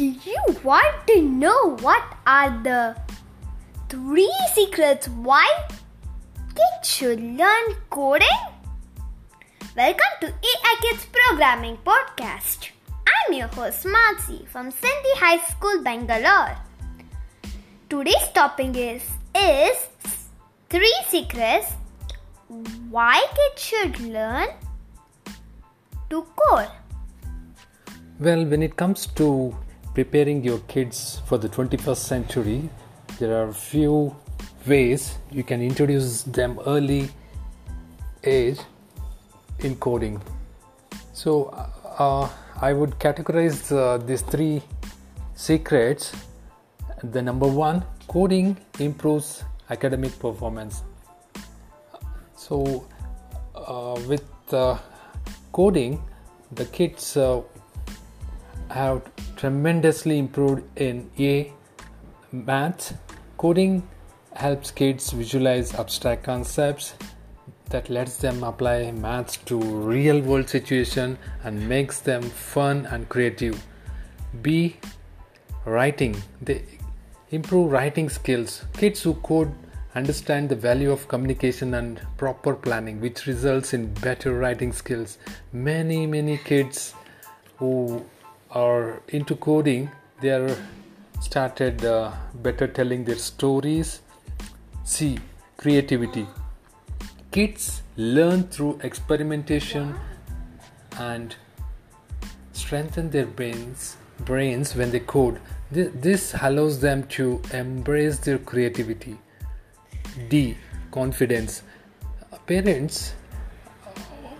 Do you want to know what are the three secrets why kids should learn coding? Welcome to AI Kids Programming Podcast. I'm your host Mansi from Sindhi High School, Bangalore. Today's topic is is three secrets why kids should learn to code. Well, when it comes to preparing your kids for the 21st century, there are few ways you can introduce them early age in coding. So, uh, I would categorize uh, these three secrets. The number one, coding improves academic performance. So, uh, with uh, coding, the kids uh, have tremendously improved in A maths. Coding helps kids visualize abstract concepts that lets them apply maths to real world situation and makes them fun and creative. B writing. They improve writing skills. Kids who code understand the value of communication and proper planning which results in better writing skills. Many many kids who are into coding they are started uh, better telling their stories. C creativity. Kids learn through experimentation and strengthen their brains brains when they code. This allows them to embrace their creativity. D confidence. Parents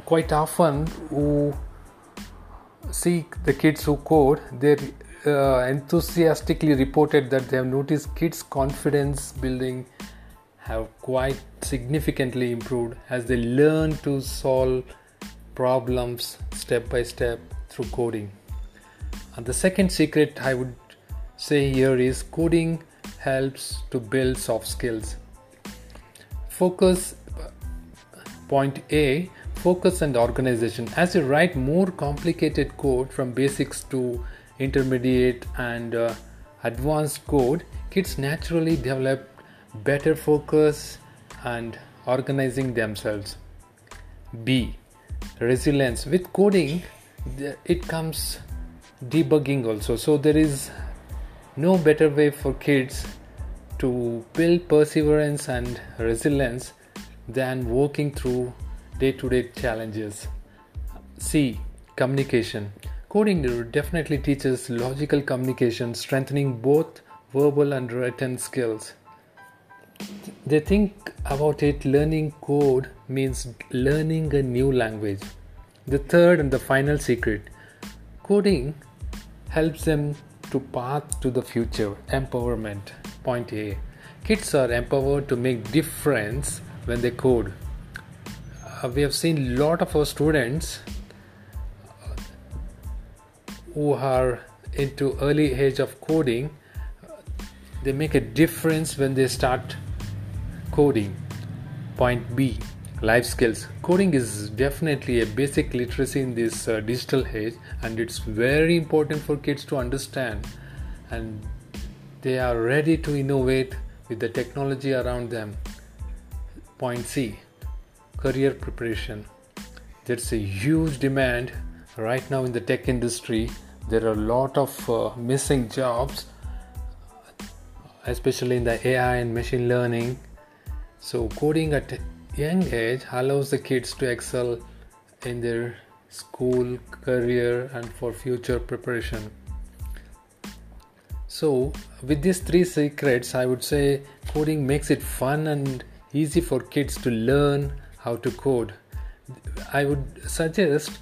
quite often who see the kids who code, they uh, enthusiastically reported that they have noticed kids' confidence building have quite significantly improved as they learn to solve problems step by step through coding. And the second secret I would say here is coding helps to build soft skills. Focus point A focus and organization. As you write more complicated code from basics to intermediate and uh, advanced code, kids naturally develop better focus and organizing themselves. B. Resilience. With coding, it comes debugging also. So there is no better way for kids to build perseverance and resilience than working through day to day challenges. C. Communication. Coding definitely teaches logical communication, strengthening both verbal and written skills. They think about it learning code means learning a new language. The third and the final secret coding helps them to path to the future empowerment point a kids are empowered to make difference when they code we have seen a lot of our students who are into early age of coding they make a difference when they start coding. Point b life skills. Coding is definitely a basic literacy in this uh, digital age and it's very important for kids to understand and they are ready to innovate with the technology around them. Point c career preparation. There's a huge demand right now in the tech industry. There are a lot of uh, missing jobs, especially in the AI and machine learning. So, coding at a young age allows the kids to excel in their school, career, and for future preparation. So, with these three secrets, I would say coding makes it fun and easy for kids to learn how to code. I would suggest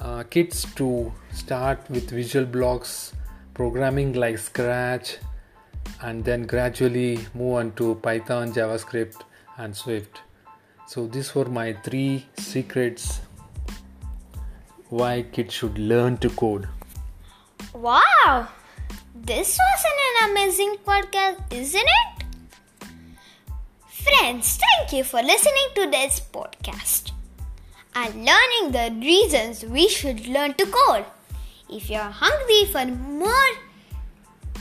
uh, kids to start with visual blocks programming like scratch and then gradually move on to python javascript and swift. So these were my three secrets why kids should learn to code. Wow! This was an amazing podcast isn't it Friends, thank you for listening to this podcast and learning the reasons we should learn to code. If you're hungry for more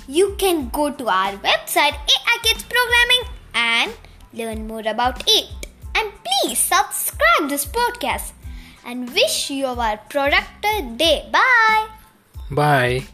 you can go to our website AI Kids Programming and learn more about it. And please subscribe this podcast and wish you a productive day. Bye. Bye.